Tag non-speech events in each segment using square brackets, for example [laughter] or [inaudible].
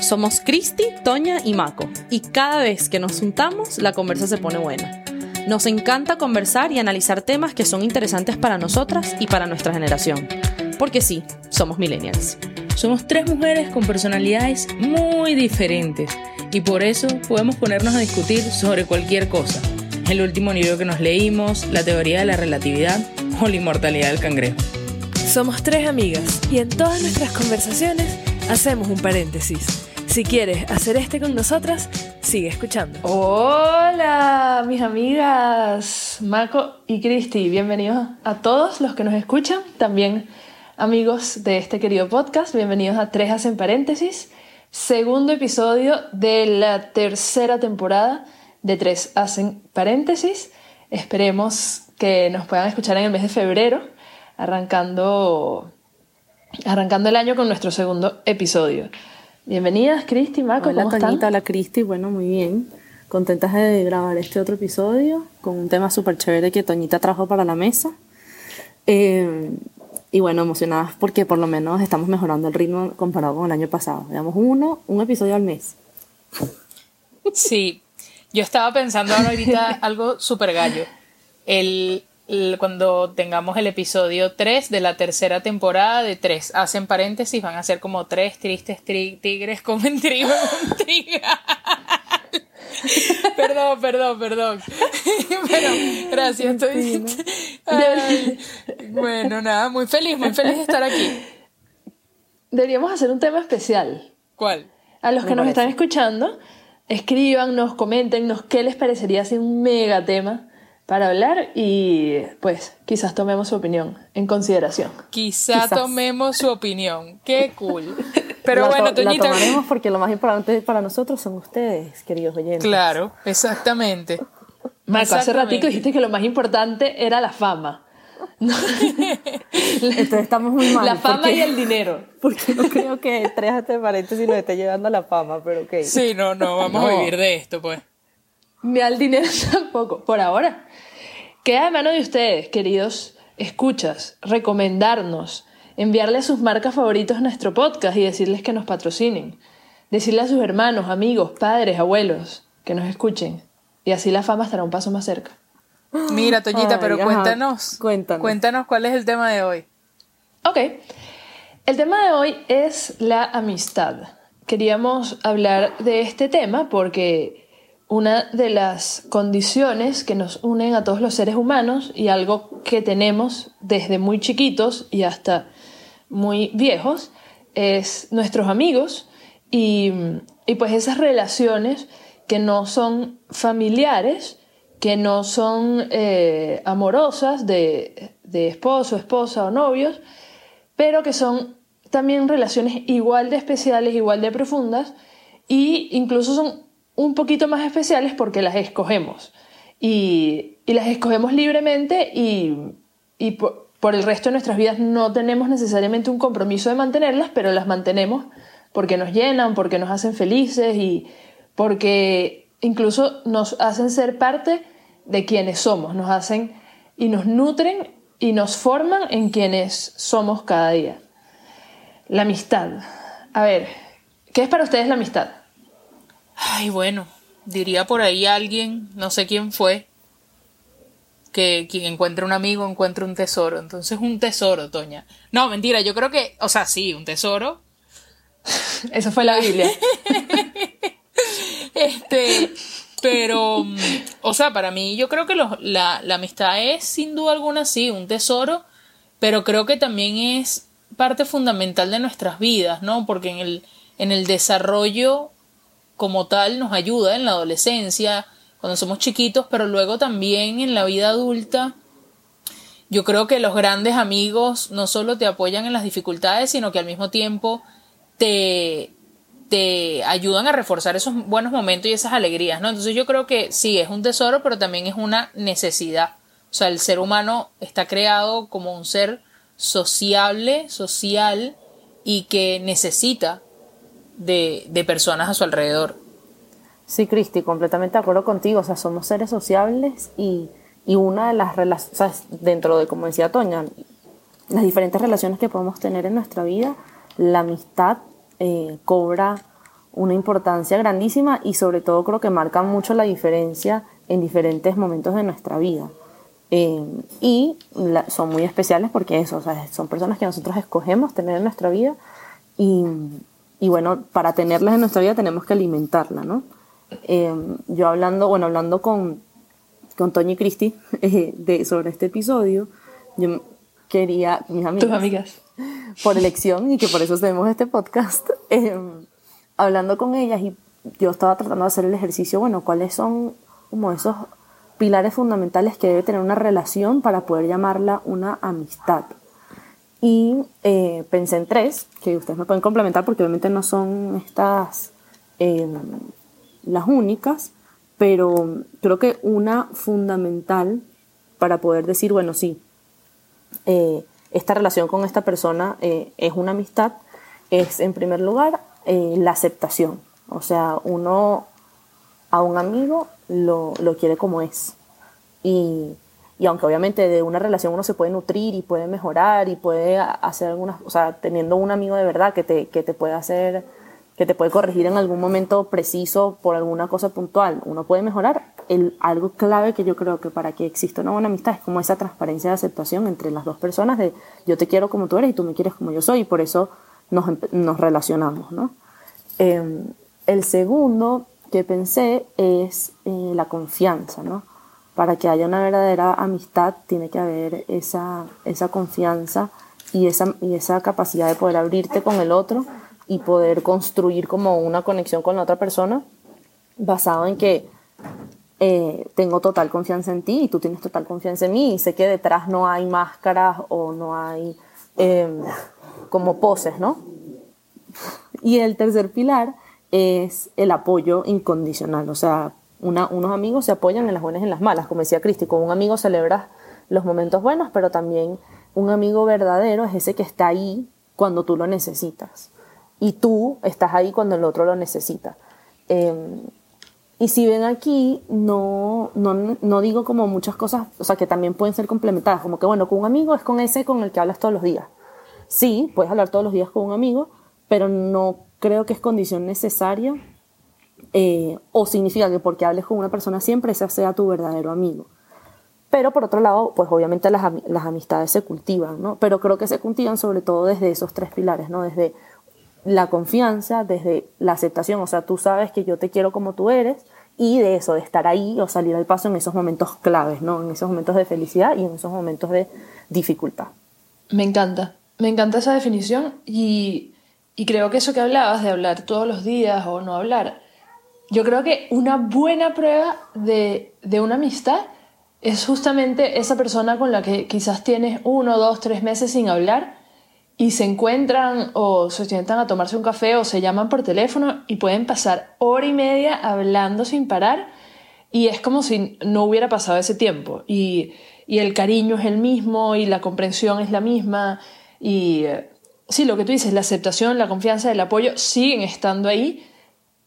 Somos Cristi, Toña y Maco, y cada vez que nos juntamos la conversa se pone buena. Nos encanta conversar y analizar temas que son interesantes para nosotras y para nuestra generación. Porque sí, somos millennials. Somos tres mujeres con personalidades muy diferentes y por eso podemos ponernos a discutir sobre cualquier cosa. El último libro que nos leímos, la teoría de la relatividad o la inmortalidad del cangrejo. Somos tres amigas y en todas nuestras conversaciones hacemos un paréntesis. Si quieres hacer este con nosotras, sigue escuchando. Hola, mis amigas Marco y Cristi. Bienvenidos a todos los que nos escuchan. También amigos de este querido podcast. Bienvenidos a Tres Hacen Paréntesis. Segundo episodio de la tercera temporada de Tres Hacen Paréntesis. Esperemos que nos puedan escuchar en el mes de febrero, arrancando, arrancando el año con nuestro segundo episodio. Bienvenidas, Cristi, Marco. Hola, ¿cómo Toñita, están? hola, Cristi. Bueno, muy bien. Contentas de grabar este otro episodio con un tema súper chévere que Toñita trajo para la mesa. Eh, y bueno, emocionadas porque por lo menos estamos mejorando el ritmo comparado con el año pasado. Veamos uno, un episodio al mes. Sí, yo estaba pensando ahora ahorita algo súper gallo. El- cuando tengamos el episodio 3 de la tercera temporada de 3, hacen paréntesis, van a ser como tres tristes tri- tigres comen trigo trigal. Perdón, perdón, perdón. [laughs] Pero gracias, estoy. Ay, bueno, nada, muy feliz, muy feliz de estar aquí. Deberíamos hacer un tema especial. ¿Cuál? A los Me que nos parece. están escuchando, escríbanos, coméntenos qué les parecería así un mega tema para hablar y pues quizás tomemos su opinión en consideración. Quizá Quizás. tomemos su opinión. Qué cool. [laughs] Pero La bueno, to- la Toñita. tomaremos porque lo más importante para nosotros son ustedes, queridos oyentes. Claro, exactamente. Marco, hace ratito dijiste que lo más importante era la fama. [laughs] Entonces estamos muy mal. la fama porque- y el dinero. [laughs] Porque no creo que tres este paréntesis nos esté llevando a la fama, pero ok. Sí, no, no, vamos a vivir de esto, pues. Ni al dinero tampoco, por ahora. Queda de mano de ustedes, queridos escuchas, recomendarnos, enviarle a sus marcas favoritos nuestro podcast y decirles que nos patrocinen. Decirle a sus hermanos, amigos, padres, abuelos que nos escuchen. Y así la fama estará un paso más cerca. Mira, Toñita, Ay, pero ajá, cuéntanos. cuéntanos. Cuéntanos cuál es el tema de hoy. Ok. El tema de hoy es la amistad. Queríamos hablar de este tema porque una de las condiciones que nos unen a todos los seres humanos y algo que tenemos desde muy chiquitos y hasta muy viejos es nuestros amigos y, y pues esas relaciones que no son familiares, que no son eh, amorosas de, de esposo, esposa o novios, pero que son también relaciones igual de especiales, igual de profundas, y incluso son un poquito más especiales porque las escogemos. Y, las escogemos libremente y, y por, por el resto de nuestras vidas no tenemos necesariamente un compromiso de mantenerlas, pero las mantenemos porque nos llenan, porque nos hacen felices y porque incluso nos hacen ser parte de quienes somos, nos hacen y nos nutren y nos forman en quienes somos cada día. La amistad. A ver, ¿qué es para ustedes la amistad? Ay, bueno, diría por ahí alguien, no sé quién fue, que quien encuentra un amigo encuentra un tesoro. Entonces, un tesoro, Toña. No, mentira, yo creo que, o sea, sí, un tesoro. [laughs] Eso fue la Biblia. [laughs] Este, pero, o sea, para mí yo creo que los- la, la amistad es sin duda alguna, sí, un tesoro, pero creo que también es parte fundamental de nuestras vidas, ¿no? Porque en el, en el desarrollo como tal nos ayuda en la adolescencia, cuando somos chiquitos, pero luego también en la vida adulta. Yo creo que los grandes amigos no solo te apoyan en las dificultades, sino que al mismo tiempo te, te ayudan a reforzar esos buenos momentos y esas alegrías, ¿no? Entonces yo creo que sí, es un tesoro, pero también es una necesidad. O sea, el ser humano está creado como un ser sociable, social y que necesita de, de personas a su alrededor. Sí, Cristi, completamente de acuerdo contigo. O sea, somos seres sociables y, y una de las relaciones, dentro de, como decía Toña, las diferentes relaciones que podemos tener en nuestra vida, la amistad eh, cobra una importancia grandísima y sobre todo creo que marcan mucho la diferencia en diferentes momentos de nuestra vida. Eh, y son muy especiales porque eso, son personas que nosotros escogemos tener en nuestra vida y, y bueno, para tenerlas en nuestra vida tenemos que alimentarla, ¿no? Eh, yo hablando, bueno, hablando con, con Toñi Cristi [laughs] eh, de, sobre este episodio, yo quería, mis amigas, Tus amigas, [laughs] por elección y que por eso hacemos este podcast, [laughs] hablando con ellas y yo estaba tratando de hacer el ejercicio, bueno, ¿cuáles son como esos pilares fundamentales que debe tener una relación para poder llamarla una amistad? Y eh, pensé en tres, que ustedes me pueden complementar porque obviamente no son estas eh, las únicas, pero creo que una fundamental para poder decir, bueno, sí, eh, esta relación con esta persona es una amistad, es en primer lugar eh, la aceptación. O sea, uno a un amigo lo, lo quiere como es. Y, y, aunque obviamente de una relación uno se puede nutrir y puede mejorar y puede hacer algunas, o sea, teniendo un amigo de verdad que te, que te puede hacer, que te puede corregir en algún momento preciso por alguna cosa puntual, uno puede mejorar. El, algo clave que yo creo que para que exista una buena amistad es como esa transparencia de aceptación entre las dos personas de yo te quiero como tú eres y tú me quieres como yo soy y por eso nos, nos relacionamos, ¿no? Eh, el segundo que pensé es eh, la confianza, ¿no? Para que haya una verdadera amistad tiene que haber esa, esa confianza y esa, y esa capacidad de poder abrirte con el otro y poder construir como una conexión con la otra persona basado en que eh, tengo total confianza en ti y tú tienes total confianza en mí y sé que detrás no hay máscaras o no hay eh, como poses, ¿no? Y el tercer pilar es el apoyo incondicional, o sea, unos amigos se apoyan en las buenas y en las malas, como decía Cristi, con un amigo celebras los momentos buenos, pero también un amigo verdadero es ese que está ahí cuando tú lo necesitas y tú estás ahí cuando el otro lo necesita. Eh, y si ven aquí, no, no, no, digo como muchas cosas, o sea, que también pueden ser complementadas, como que bueno, con un amigo es con ese con el que hablas todos los días. Sí, puedes hablar todos los días con un amigo, pero no creo que es condición necesaria eh, o significa que porque hables con una persona siempre ese sea tu verdadero amigo. Pero por otro lado, pues obviamente las, las, amistades se cultivan, ¿no? Pero creo que se cultivan sobre todo desde esos tres pilares, ¿no? Desde la confianza, desde la aceptación, o sea, tú sabes que yo te quiero como tú eres, y de eso, de estar ahí o salir al paso en esos momentos claves, ¿no? En esos momentos de felicidad y en esos momentos de dificultad. Me encanta, me encanta esa definición y y creo que eso que hablabas de hablar todos los días o no hablar, yo creo que una buena prueba de, de una amistad es justamente esa persona con la que quizás tienes uno, dos, tres meses sin hablar y se encuentran o se sientan a tomarse un café o se llaman por teléfono y pueden pasar hora y media hablando sin parar y es como si no hubiera pasado ese tiempo. Y, y el cariño es el mismo y la comprensión es la misma y sí, lo que tú dices, la aceptación, la confianza, el apoyo siguen estando ahí,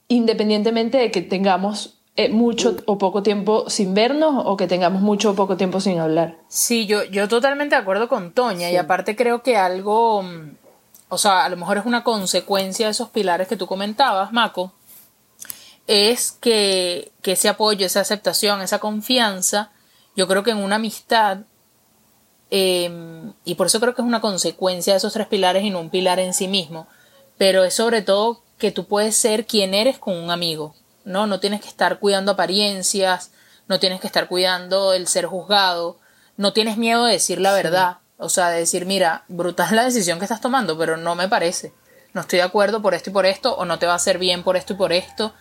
independientemente de que tengamos eh, mucho o poco tiempo sin vernos o que tengamos mucho o poco tiempo sin hablar. Sí, yo, yo totalmente de acuerdo con Toña y aparte creo que algo, mm, o sea, a lo mejor es una consecuencia de esos pilares que tú comentabas, Mako, es que, que ese apoyo, esa aceptación, esa confianza, yo creo que en una amistad Em, y por eso creo que es una consecuencia de esos tres pilares y no un pilar en sí mismo. Pero es sobre todo que tú puedes ser quien eres con un amigo, ¿no? No tienes que estar cuidando apariencias, no tienes que estar cuidando el ser juzgado, no tienes miedo de decir la verdad, o sea, de decir, mira, brutal la decisión que estás tomando, pero no me parece, no estoy de acuerdo por esto y por esto, o no te va a hacer bien por esto y por esto,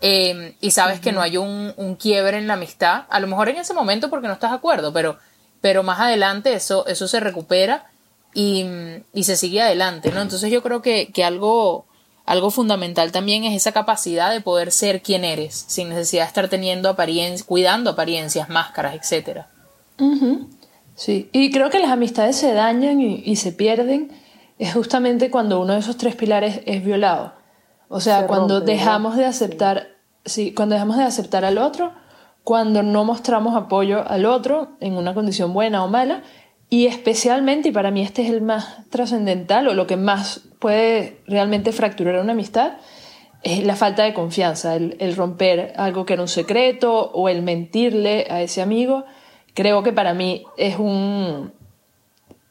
em, y sabes que no hay un, un quiebre en la amistad, a lo mejor en ese momento porque no estás de acuerdo, pero pero más adelante eso, eso se recupera y, y se sigue adelante, ¿no? Entonces yo creo que, que, algo, algo fundamental también es esa capacidad de poder ser quien eres, sin necesidad de estar teniendo apariencias, cuidando apariencias, máscaras, etc. Sí, y creo que las amistades se dañan y, y, se pierden es justamente cuando uno de esos tres pilares es violado. O sea, cuando dejamos de aceptar, sí, cuando dejamos de aceptar al otro cuando no mostramos apoyo al otro en una condición buena o mala y especialmente, y para mí este es el más trascendental o lo que más puede realmente fracturar una amistad, es la falta de confianza, el, el, romper algo que era un secreto o el mentirle a ese amigo, creo que para mí es un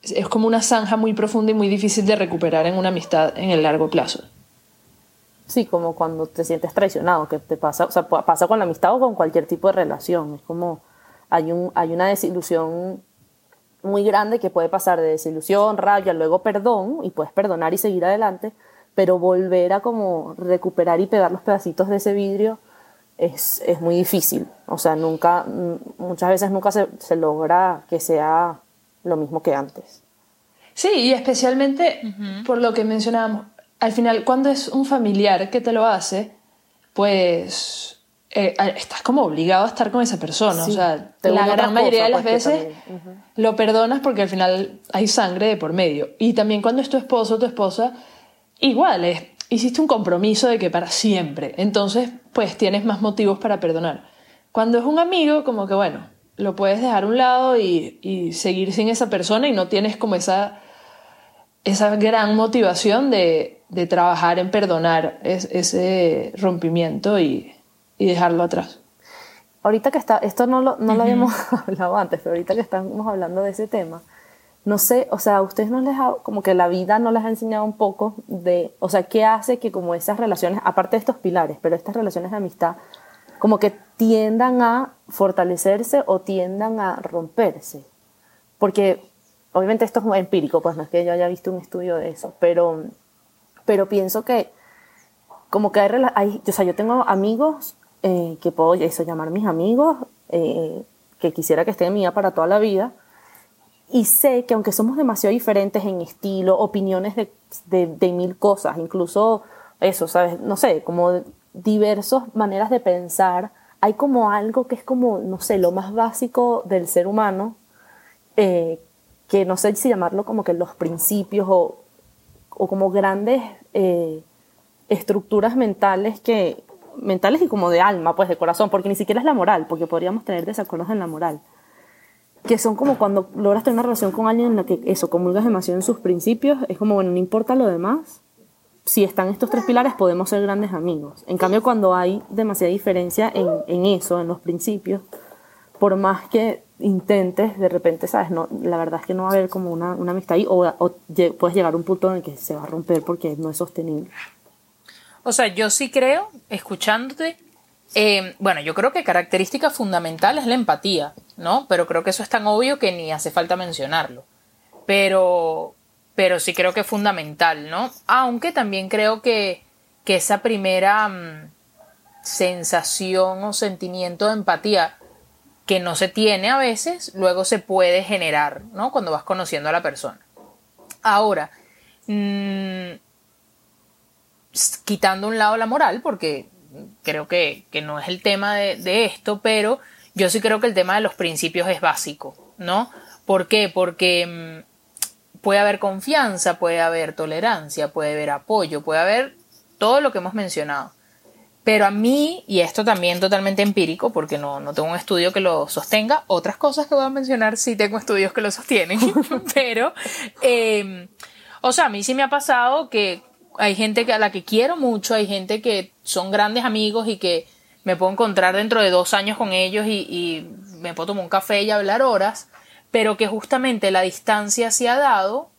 es como una zanja muy profunda y muy difícil de recuperar en una amistad en el largo plazo. Sí, como cuando te sientes traicionado, que te pasa, o sea, pasa con la amistad o con cualquier tipo de relación. Es como hay, un, hay una desilusión muy grande que puede pasar de desilusión, rabia, luego perdón, y puedes perdonar y seguir adelante, pero volver a como recuperar y pegar los pedacitos de ese vidrio es, es muy difícil. O sea, nunca, muchas veces nunca se, se logra que sea lo mismo que antes. Sí, y especialmente por lo que mencionábamos, al final cuando es un familiar que te lo hace, pues eh, estás como obligado a estar con esa persona. o sea, la gran mayoría de las pues, veces lo perdonas porque al final hay sangre de por medio. Y también cuando es tu esposo o tu esposa, igual es, hiciste un compromiso de que para siempre. Entonces, pues tienes más motivos para perdonar. Cuando es un amigo, como que bueno, lo puedes dejar a un lado y, seguir sin esa persona y no tienes como esa, esa gran motivación de, trabajar en perdonar ese rompimiento y, dejarlo atrás. Ahorita que está, esto no lo, no lo habíamos [laughs] hablado antes, pero ahorita que estamos hablando de ese tema, no sé, o sea, a ustedes no les ha, como que la vida no les ha enseñado un poco de, o sea, qué hace que como esas relaciones, aparte de estos pilares, pero estas relaciones de amistad, como que tiendan a fortalecerse o tiendan a romperse. Porque obviamente esto es empírico, pues no es que yo haya visto un estudio de eso, pero, pero pienso que como que hay, o sea, yo tengo amigos eh, que puedo eso, llamar mis amigos, eh, que quisiera que mi vida para toda la vida, y sé que aunque somos demasiado diferentes en estilo, opiniones de, de, de mil cosas, incluso eso, ¿sabes? No sé, como diversas maneras de pensar, hay como algo que es como, no sé, lo más básico del ser humano, eh, que no sé si llamarlo como que los principios o, o como grandes eh, estructuras mentales que mentales y como de alma, pues de corazón, porque ni siquiera es la moral, porque podríamos tener desacuerdos en la moral, que son como cuando logras tener una relación con alguien en la que eso, comulgas demasiado en sus principios, es como, bueno, no importa lo demás, si están estos tres pilares podemos ser grandes amigos. En cambio, cuando hay demasiada diferencia en, en eso, en los principios, por más que intentes, de repente, ¿sabes? No, la verdad es que no va a haber como una, una amistad ahí o, o, puedes llegar a un punto en el que se va a romper porque no es sostenible. O sea, yo sí creo, escuchándote, eh, bueno, yo creo que característica fundamental es la empatía, ¿no? Pero creo que eso es tan obvio que ni hace falta mencionarlo. Pero, pero sí creo que es fundamental, ¿no? Aunque también creo que, esa primera mm, sensación o sentimiento de empatía que no se tiene a veces, luego se puede generar, ¿no? Cuando vas conociendo a la persona. Ahora, mm, quitando un lado la moral, porque creo que, no es el tema de, esto, pero yo sí creo que el tema de los principios es básico, ¿no? ¿Por qué? Porque mm, puede haber confianza, puede haber tolerancia, puede haber apoyo, puede haber todo lo que hemos mencionado. Pero a mí, y esto también totalmente empírico, porque no, no tengo un estudio que lo sostenga, otras cosas que voy a mencionar sí tengo estudios que lo sostienen, [laughs] pero, eh, o sea, a mí sí me ha pasado que hay gente a la que quiero mucho, hay gente que son grandes amigos y que me puedo encontrar dentro de dos años con ellos y, y me puedo tomar un café y hablar horas, pero que justamente la distancia se ha dado,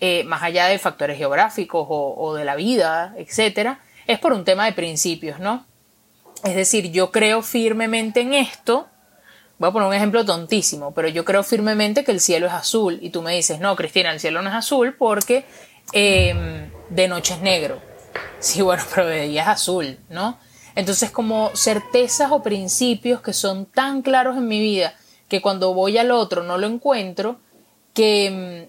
eh, más allá de factores geográficos o, de la vida, etcétera, es por un tema de principios, ¿no? Es decir, yo creo firmemente en esto, voy a poner un ejemplo tontísimo, pero yo creo firmemente que el cielo es azul y tú me dices, no, Cristina, el cielo no es azul porque em, de noche es negro. Sí, bueno, [laughs] pero de día es azul, ¿no? Entonces, como certezas o principios que son tan claros en mi vida, que cuando voy al otro no lo encuentro, que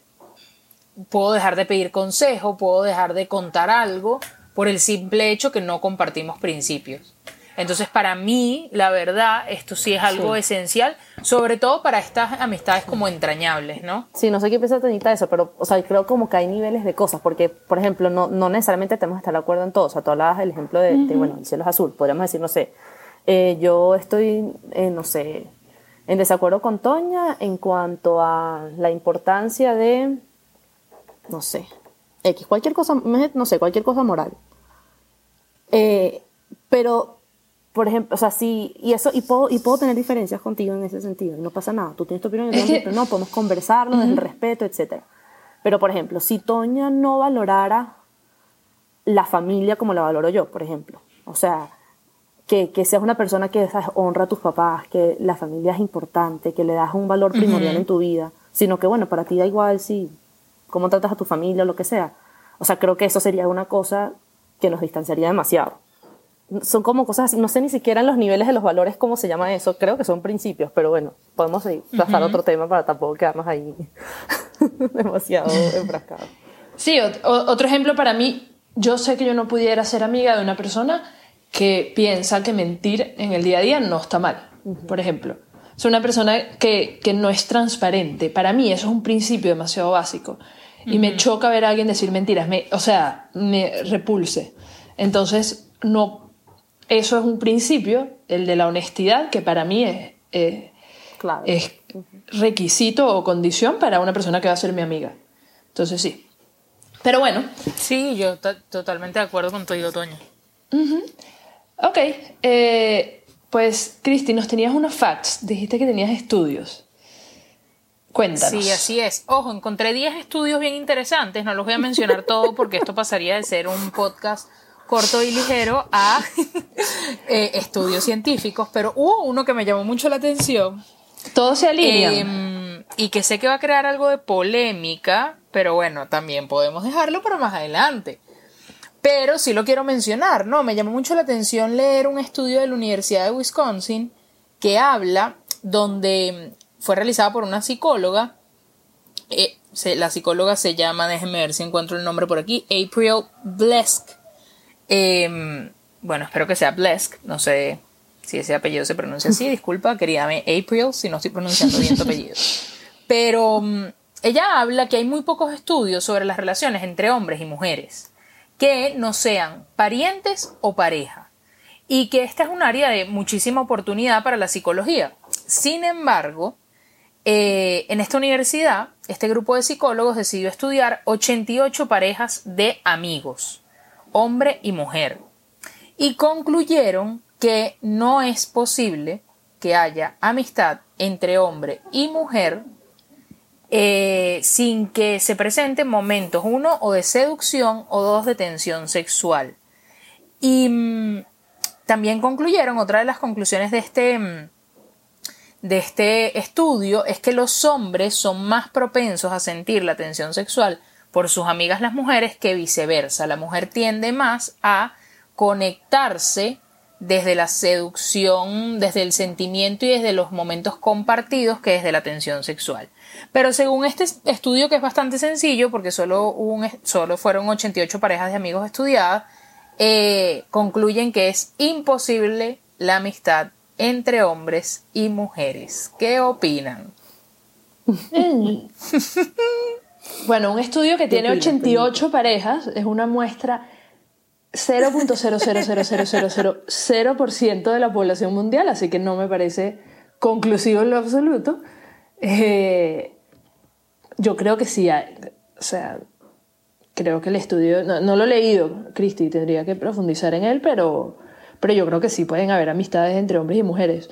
mm, puedo dejar de pedir consejo, puedo dejar de contar algo por el simple hecho que no compartimos principios. Entonces, para mí, la verdad, esto sí es algo esencial, sobre todo para estas amistades como entrañables, ¿no? Sí, no sé qué piensa Tonita de eso, pero, o sea, creo como que hay niveles de cosas, porque, por ejemplo, no, no necesariamente tenemos que estar de acuerdo en todo. O sea, tú hablabas del ejemplo de, bueno, el cielo es azul. Podríamos decir, no sé, eh, yo estoy, eh, no sé, en desacuerdo con Toña en cuanto a la importancia de, no sé, X, cualquier cosa, no sé, cualquier cosa moral. Pero, por ejemplo, o sea, sí, y eso, y puedo, y puedo tener diferencias contigo en ese sentido, y no pasa nada. Tú tienes tu opinión, opinión, no, podemos conversarlo desde el respeto, etc. Pero, por ejemplo, si Toña no valorara la familia como la valoro yo, por ejemplo, o sea, que, que seas una persona que ¿sabes? honra a tus papás, que la familia es importante, que le das un valor primordial en tu vida, sino que, bueno, para ti da igual si, cómo tratas a tu familia o lo que sea. O sea, creo que eso sería una cosa que nos distanciaría demasiado. Son como cosas así, no sé ni siquiera en los niveles de los valores cómo se llama eso, creo que son principios, pero bueno, podemos seguir, pasar a otro tema para tampoco quedarnos ahí [laughs] demasiado enfrascados. Sí, otro ejemplo para mí, yo sé que yo no pudiera ser amiga de una persona que piensa que mentir en el día a día no está mal, por ejemplo. Es una persona que, que, no es transparente. Para mí eso es un principio demasiado básico. Y me choca ver a alguien decir mentiras. Me, o sea, me repulse. Entonces, no eso es un principio, el de la honestidad, que para mí es, es requisito o condición para una persona que va a ser mi amiga. Entonces sí. Pero bueno. Sí, yo totalmente de acuerdo con todo, Toño. Ok. Eh, pues, Cristi, nos tenías unos facts. Dijiste que tenías estudios. Cuéntanos. Sí, así es. Ojo, encontré 10 estudios bien interesantes. No los voy a mencionar todo porque esto pasaría de ser un podcast corto y ligero a [laughs] eh, estudios científicos, pero hubo uno que me llamó mucho la atención. Todo se alinea. Em, y que sé que va a crear algo de polémica, pero bueno, también podemos dejarlo para más adelante. Pero sí lo quiero mencionar, ¿no? Me llamó mucho la atención leer un estudio de la Universidad de Wisconsin que habla, donde fue realizado por una psicóloga. Eh, la psicóloga se llama, déjenme ver si encuentro el nombre por aquí, April Blesk. Em, bueno, espero que sea Blesk, no sé si ese apellido se pronuncia así, disculpa, querida April, si no estoy pronunciando bien tu apellido. Pero mm, ella habla que hay muy pocos estudios sobre las relaciones entre hombres y mujeres que no sean parientes o pareja y que esta es un área de muchísima oportunidad para la psicología. Sin embargo, eh, en esta universidad, este grupo de psicólogos decidió estudiar 88 parejas de amigos hombre y mujer, y concluyeron que no es posible que haya amistad entre hombre y mujer eh, sin que se presenten momentos, uno, o de seducción o dos, de tensión sexual. Y mm, también concluyeron, otra de las conclusiones de este, mm, de este estudio es que los hombres son más propensos a sentir la tensión sexual por sus amigas las mujeres que viceversa. La mujer tiende más a conectarse desde la seducción, desde el sentimiento y desde los momentos compartidos que desde la tensión sexual. Pero según este estudio, que es bastante sencillo, porque solo, un, solo fueron 88 parejas de amigos estudiadas, eh, concluyen que es imposible la amistad entre hombres y mujeres. ¿Qué opinan? [laughs] Bueno, un estudio que tiene 88 parejas es una muestra 0.0000000% de la población mundial, así que no me parece conclusivo en lo absoluto. Eh, yo creo que sí, hay, o sea, creo que el estudio, no, lo he leído, Cristi, tendría que profundizar en él, pero, pero yo creo que sí pueden haber amistades entre hombres y mujeres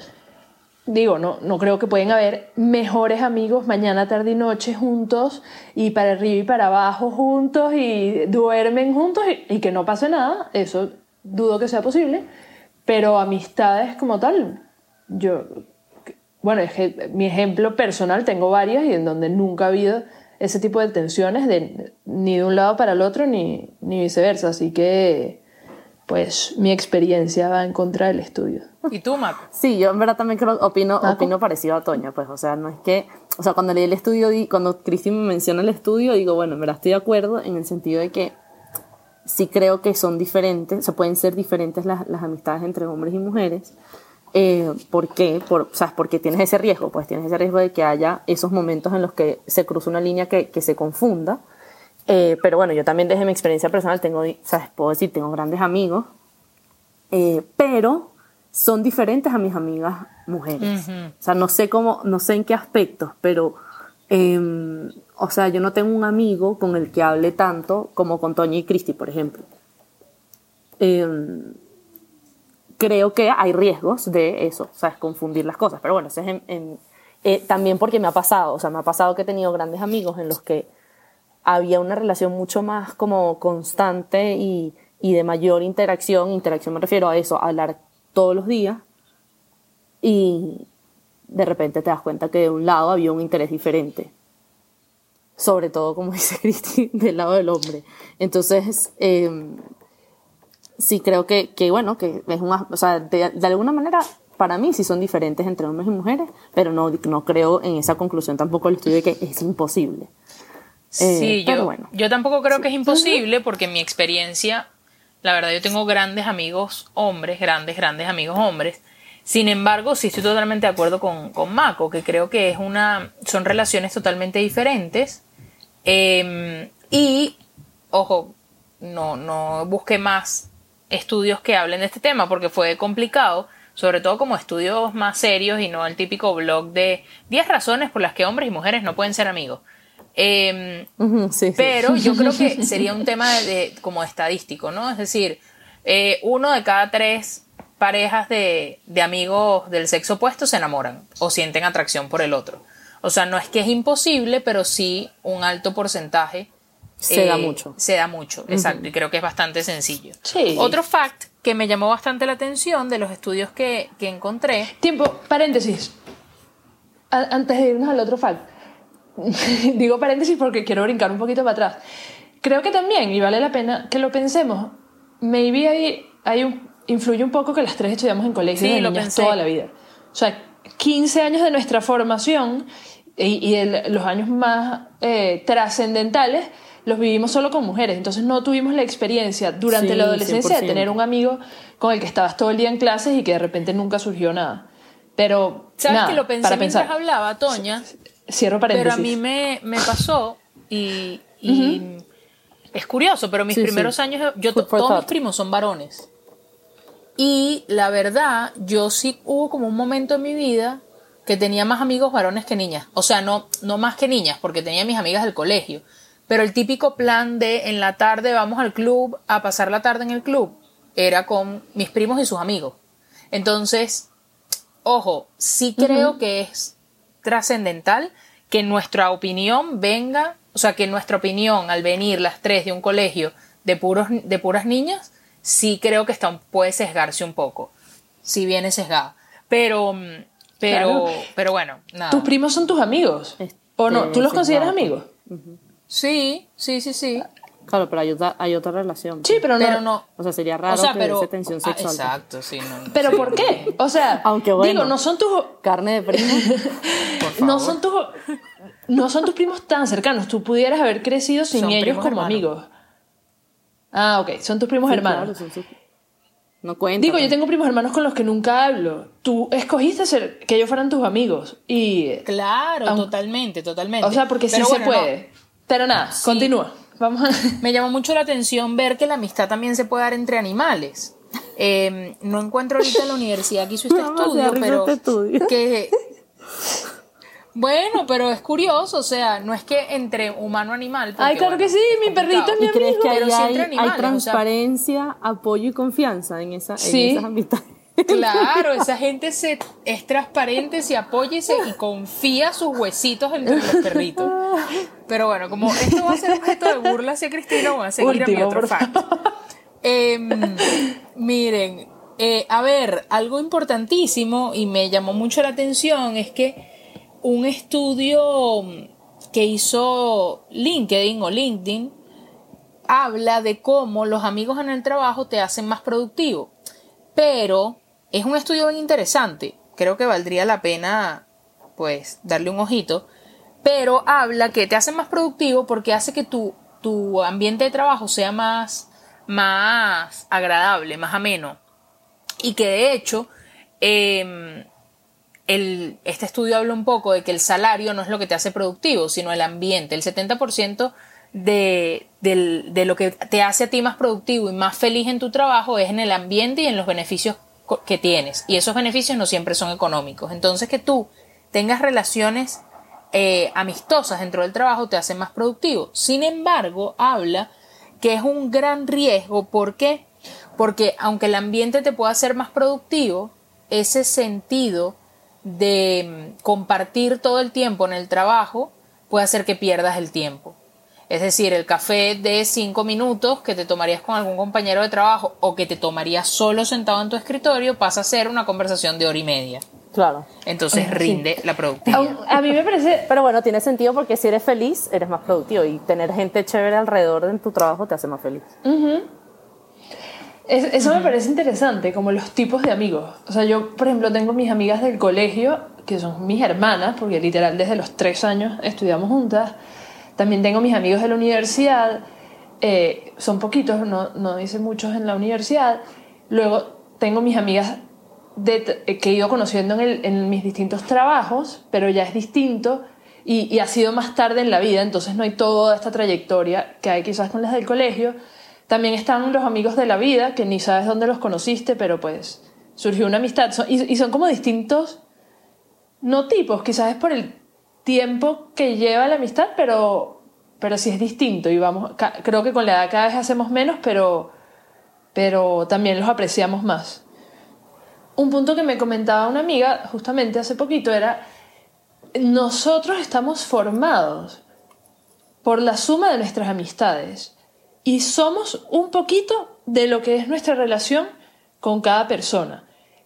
digo, no, no creo que pueden haber mejores amigos mañana, tarde y noche juntos y para arriba y para abajo juntos y duermen juntos y, que no pase nada. Eso dudo que sea posible. Pero amistades como tal, yo, bueno, es que mi ejemplo personal tengo varias y en donde nunca ha habido ese tipo de tensiones de, ni de un lado para el otro ni, ni viceversa. Así que, pues mi experiencia va en contra del estudio. ¿Y tú, Mac? Sí, yo en verdad también creo, opino, opino parecido a Toña, pues, o sea, no es que, o sea, cuando leí el estudio, cuando Cristi me menciona el estudio, digo, bueno, en verdad estoy de acuerdo en el sentido de que sí creo que son diferentes, o sea, pueden ser diferentes las, las amistades entre hombres y mujeres. Eh, ¿Por qué? Por, o sea, porque tienes ese riesgo, pues tienes ese riesgo de que haya esos momentos en los que se cruza una línea que, que se confunda. Eh, pero bueno, yo también desde mi experiencia personal tengo, sea, puedo decir, tengo grandes amigos, eh, pero son diferentes a mis amigas mujeres. O sea, no sé cómo, no sé en qué aspectos, pero, em, o sea, yo no tengo un amigo con el que hable tanto como con Toña y Cristi, por ejemplo. Em, creo que hay riesgos de eso, ¿sabes? Confundir las cosas. Pero bueno, eso es en, en- eh, también porque me ha pasado, o sea, me ha pasado que he tenido grandes amigos en los que había una relación mucho más como constante y, y de mayor interacción. Interacción me refiero a eso, a hablar todos los días. Y de repente te das cuenta que de un lado había un interés diferente. Sobre todo, como [laughs] dice Cristi, del lado del hombre. Entonces, eh, sí creo que, que, bueno, que es un, as- o sea, de, de alguna manera, para mí sí son diferentes entre hombres y mujeres, pero no, no creo en esa conclusión tampoco el estudio de que es imposible. Eh, Sí, pero yo, bueno. yo tampoco creo que es imposible porque en mi experiencia, la verdad, yo tengo grandes amigos hombres, grandes, grandes amigos hombres. Sin embargo, sí estoy totalmente de acuerdo con, con Mako, que creo que es una, son relaciones totalmente diferentes. Eh, y, ojo, no, no busqué más estudios que hablen de este tema porque fue complicado, sobre todo como estudios más serios y no el típico blog de 10 razones por las que hombres y mujeres no pueden ser amigos. Eh, sí, sí. pero yo creo que [laughs] sería un tema de, de- como estadístico, ¿no? Es decir, eh, uno de cada tres parejas de, de amigos del sexo opuesto se enamoran o sienten atracción por el otro. O sea, no es que es imposible, pero sí un alto porcentaje. Se da eh, mucho. Se da mucho, exacto, y creo que es bastante sencillo. Sí. Otro fact que me llamó bastante la atención de los estudios que, que encontré. Tiempo, paréntesis. A- antes de irnos al otro fact. [laughs] Digo paréntesis porque quiero brincar un poquito para atrás. Creo que también, y vale la pena que lo pensemos, maybe hay, hay un, influye un poco que las tres estudiamos en colegios Sí, de lo niñas toda la vida. O sea, 15 años de nuestra formación y, y el- los años más eh, trascendentales los vivimos solo con mujeres. Entonces no tuvimos la experiencia durante Sí, la adolescencia de 100%. tener un amigo con el que estabas todo el día en clases y que de repente nunca surgió nada. Pero, ¿Sabes nada, que lo pensé para mientras pensar. hablaba, Toña? Cierro paréntesis. Pero a mí me, me pasó y, y es curioso, pero mis Sí, sí. primeros años, yo todos mis primos son varones. Y la verdad, yo sí hubo como un momento en mi vida que tenía más amigos varones que niñas. O sea, no, no más que niñas, porque tenía mis amigas del colegio. Pero el típico plan de en la tarde vamos al club a pasar la tarde en el club era con mis primos y sus amigos. Entonces, ojo, sí creo que es trascendental que nuestra opinión venga, o sea, que nuestra opinión al venir las tres de un colegio de, puros, de puras niñas, sí creo que está, un- puede sesgarse un poco, si viene sesgada. Pero, mm, pero, Claro. pero bueno, nada. ¿Tus primos son tus amigos? Este, ¿O no? ¿Tú los sí, consideras amigos? Sí, sí, sí, sí. Claro, pero hay otra, hay otra relación. Sí, pero no. Pero no. O sea, sería raro o sea, que pero. hubiese tensión ah, sexual. exacto, sí. No, no, ¿Pero sí. por qué? O sea, [laughs] Aunque bueno. digo, no son tus... Carne de primo. [laughs] Por favor. No son tus... No son tus primos tan cercanos. Tú pudieras haber crecido sin Son ellos como hermanos. amigos. Ah, ok. Son tus primos Sí, hermanos. claro, son sus- No cuenta. Digo, yo pues. tengo primos hermanos con los que nunca hablo. Tú escogiste ser, que ellos fueran tus amigos. Y... Claro, Aun- totalmente, totalmente. O sea, porque sí Pero se bueno, no. puede. Pero nada, continúa. Vamos a... [laughs] Me llamó mucho la atención ver que la amistad también se puede dar entre animales. Eh, no encuentro ahorita en la universidad que hizo este [laughs] estudio, pero este estudio. que bueno, pero es curioso, o sea, no es que entre humano animal. Ay, claro bueno, que sí, mi perrito es mi ¿Y crees que Pero hay, hay animales, o sea- transparencia, apoyo y confianza en, esa, en Sí. esas amistades? Claro, esa gente se, es transparente, se apoya y, se, y confía sus huesitos entre los perritos. Pero bueno, como esto va a ser objeto de burla hacia Cristina, voy a seguir a mi otro fact. Em, miren, eh, a ver, algo importantísimo y me llamó mucho la atención es que un estudio que hizo LinkedIn o LinkedIn habla de cómo los amigos en el trabajo te hacen más productivo. Pero es un estudio bien interesante. Creo que valdría la pena, pues, darle un ojito. Pero habla que te hace más productivo porque hace que tu, tu ambiente de trabajo sea más, más agradable, más ameno. Y que de hecho, em, el, este estudio habla un poco de que el salario no es lo que te hace productivo, sino el ambiente. El 70% de, de lo que te hace a ti más productivo y más feliz en tu trabajo es en el ambiente y en los beneficios que tienes. Y esos beneficios no siempre son económicos. Entonces que tú tengas relaciones eh, amistosas dentro del trabajo te hace más productivo. Sin embargo, habla que es un gran riesgo. ¿Por qué? porque aunque el ambiente te pueda ser más productivo, ese sentido de mm, compartir todo el tiempo en el trabajo puede hacer que pierdas el tiempo. Es decir, el café de cinco minutos que te tomarías con algún compañero de trabajo o que te tomarías solo sentado en tu escritorio pasa a ser una conversación de hora y media. Claro. Entonces rinde la productividad. A mí me parece... Pero bueno, tiene sentido porque si eres feliz, eres más productivo y tener gente chévere alrededor de tu trabajo te hace más feliz. eso me parece interesante, como los tipos de amigos. O sea, yo, por ejemplo, tengo mis amigas del colegio, que son mis hermanas, porque literal desde los tres años estudiamos juntas. También tengo mis amigos de la universidad, eh, son poquitos, no, no hice muchos en la universidad. Luego tengo mis amigas de, que he ido conociendo en, mis distintos trabajos, pero ya es distinto y, ha sido más tarde en la vida, entonces no hay toda esta trayectoria que hay quizás con las del colegio. También están los amigos de la vida, que ni sabes dónde los conociste, pero pues surgió una amistad. y son como distintos, no tipos, quizás es por el tiempo que lleva la amistad, pero, pero sí es distinto. Y vamos, creo que con la edad cada vez hacemos menos, pero, pero también los apreciamos más. Un punto que me comentaba una amiga justamente hace poquito era, nosotros estamos formados por la suma de nuestras amistades y somos un poquito de lo que es nuestra relación con cada persona.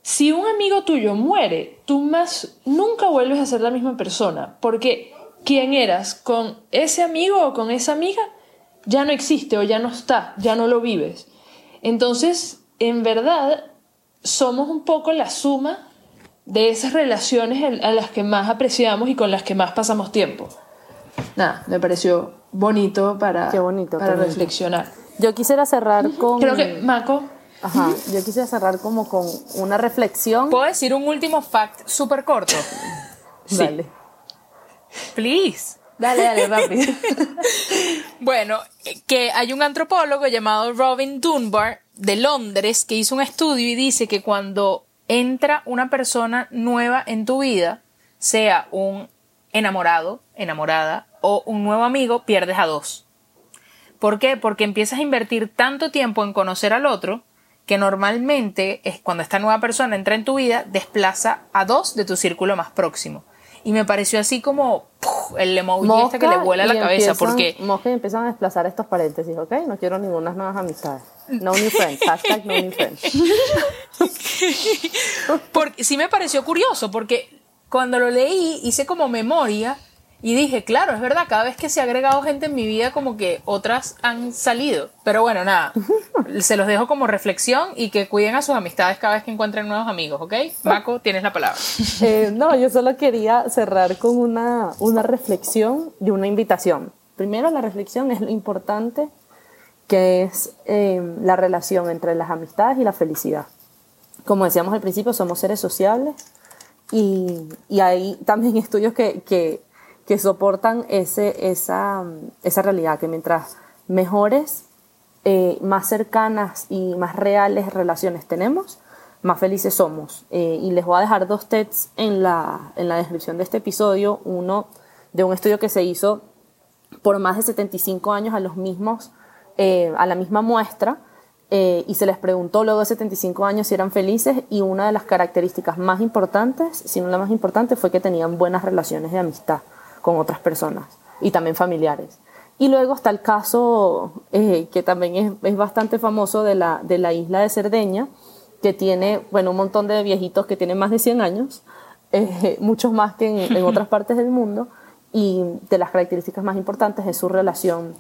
Si un amigo tuyo muere, tú más nunca vuelves a ser la misma persona, porque quien eras con ese amigo o con esa amiga ya no existe o ya no está, ya no lo vives. Entonces, en verdad, somos un poco la suma de esas relaciones a las que más apreciamos y con las que más pasamos tiempo. Nada, me pareció bonito para, bonito, para reflexionar. Yo quisiera cerrar con... Creo que, Mako, Ajá, yo quisiera cerrar como con una reflexión. ¿Puedo decir un último fact súper corto? [laughs] Dale. Please. Dale, dale, rápido. [laughs] bueno, que hay un antropólogo llamado Robin Dunbar de Londres que hizo un estudio y dice que cuando entra una persona nueva en tu vida, sea un enamorado, enamorada o un nuevo amigo, pierdes a dos. ¿Por qué? Porque empiezas a invertir tanto tiempo en conocer al otro que normalmente es cuando esta nueva persona entra en tu vida, desplaza a dos de tu círculo más próximo. Y me pareció así como el emoji este que le vuela la cabeza porque... Mosca y empiezan a desplazar estos paréntesis, ¿ok? No quiero ninguna nuevas amistades. No new friends, hashtag no new friends. [laughs] porque, sí me pareció curioso porque cuando lo leí hice como memoria y dije, claro, es verdad, cada vez que se ha agregado gente en mi vida, como que otras han salido. Pero bueno, nada, [laughs] se los dejo como reflexión y que cuiden a sus amistades cada vez que encuentren nuevos amigos, ¿ok? Maco, tienes la palabra. [laughs] Eh, no, yo solo quería cerrar con una, una reflexión y una invitación. Primero, la reflexión es lo importante que es eh, la relación entre las amistades y la felicidad. Como decíamos al principio, somos seres sociables y, y hay también [laughs] estudios que, que que soportan ese, esa, esa realidad, que mientras mejores, eh, más cercanas y más reales relaciones tenemos, más felices somos. Eh, y les voy a dejar dos TEDs en la, en la descripción de este episodio. Uno de un estudio que se hizo por más de 75 años a los mismos, eh, a la misma muestra, y se les preguntó luego de 75 años si eran felices y una de las características más importantes, si no la más importante, fue que tenían buenas relaciones de amistad con otras personas y también familiares. Y luego está el caso eh, que también es, es, bastante famoso de la, de la isla de Cerdeña, que tiene, bueno, un montón de viejitos que tienen más de 100 años, eh, [laughs] muchos más que en, en, otras [laughs] partes del mundo, y de las características más importantes es su relación,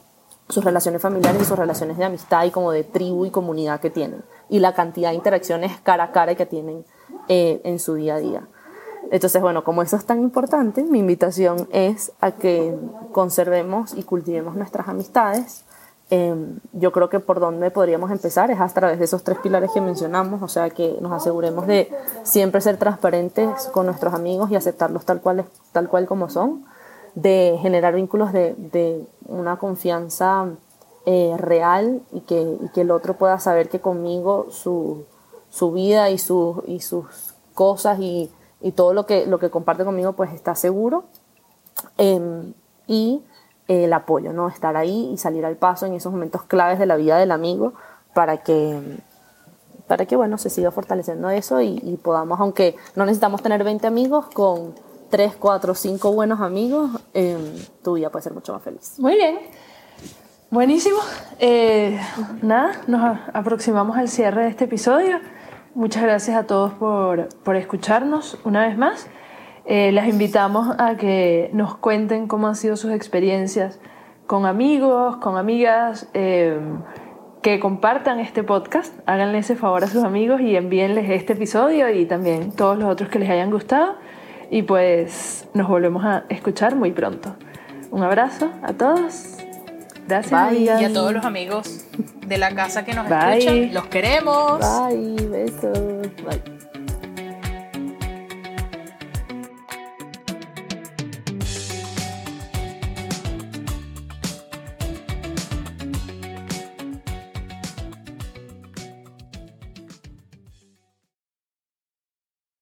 sus relaciones familiares y sus relaciones de amistad y como de tribu y comunidad que tienen, y la cantidad de interacciones cara a cara que tienen eh, en su día a día. Entonces, bueno, como eso es tan importante, mi invitación es a que conservemos y cultivemos nuestras amistades. Eh, yo creo que por donde podríamos empezar es a través de esos tres pilares que mencionamos, o sea, que nos aseguremos de siempre ser transparentes con nuestros amigos y aceptarlos tal cual, tal cual como son, de generar vínculos de, de una confianza eh, real y que, y que, el otro pueda saber que conmigo su, su vida y, su, y sus cosas y y todo lo que, lo que comparte conmigo pues está seguro. Eh, y el apoyo, ¿no? Estar ahí y salir al paso en esos momentos claves de la vida del amigo para que, para que, bueno, se siga fortaleciendo eso y, podamos, aunque no necesitamos tener 20 amigos, con 3, 4, 5 buenos amigos, eh, tu vida puede ser mucho más feliz. Muy bien. Buenísimo. Eh, nada, nos aproximamos al cierre de este episodio. Muchas gracias a todos por, por escucharnos una vez más. Eh, las invitamos a que nos cuenten cómo han sido sus experiencias con amigos, con amigas, eh, que compartan este podcast, háganle ese favor a sus amigos y envíenles este episodio y también todos los otros que les hayan gustado. Y pues nos volvemos a escuchar muy pronto. Un abrazo a todos. Gracias. Bye. Y a todos los amigos de la casa que nos Bye. escuchan, los queremos. Bye, besos. Bye.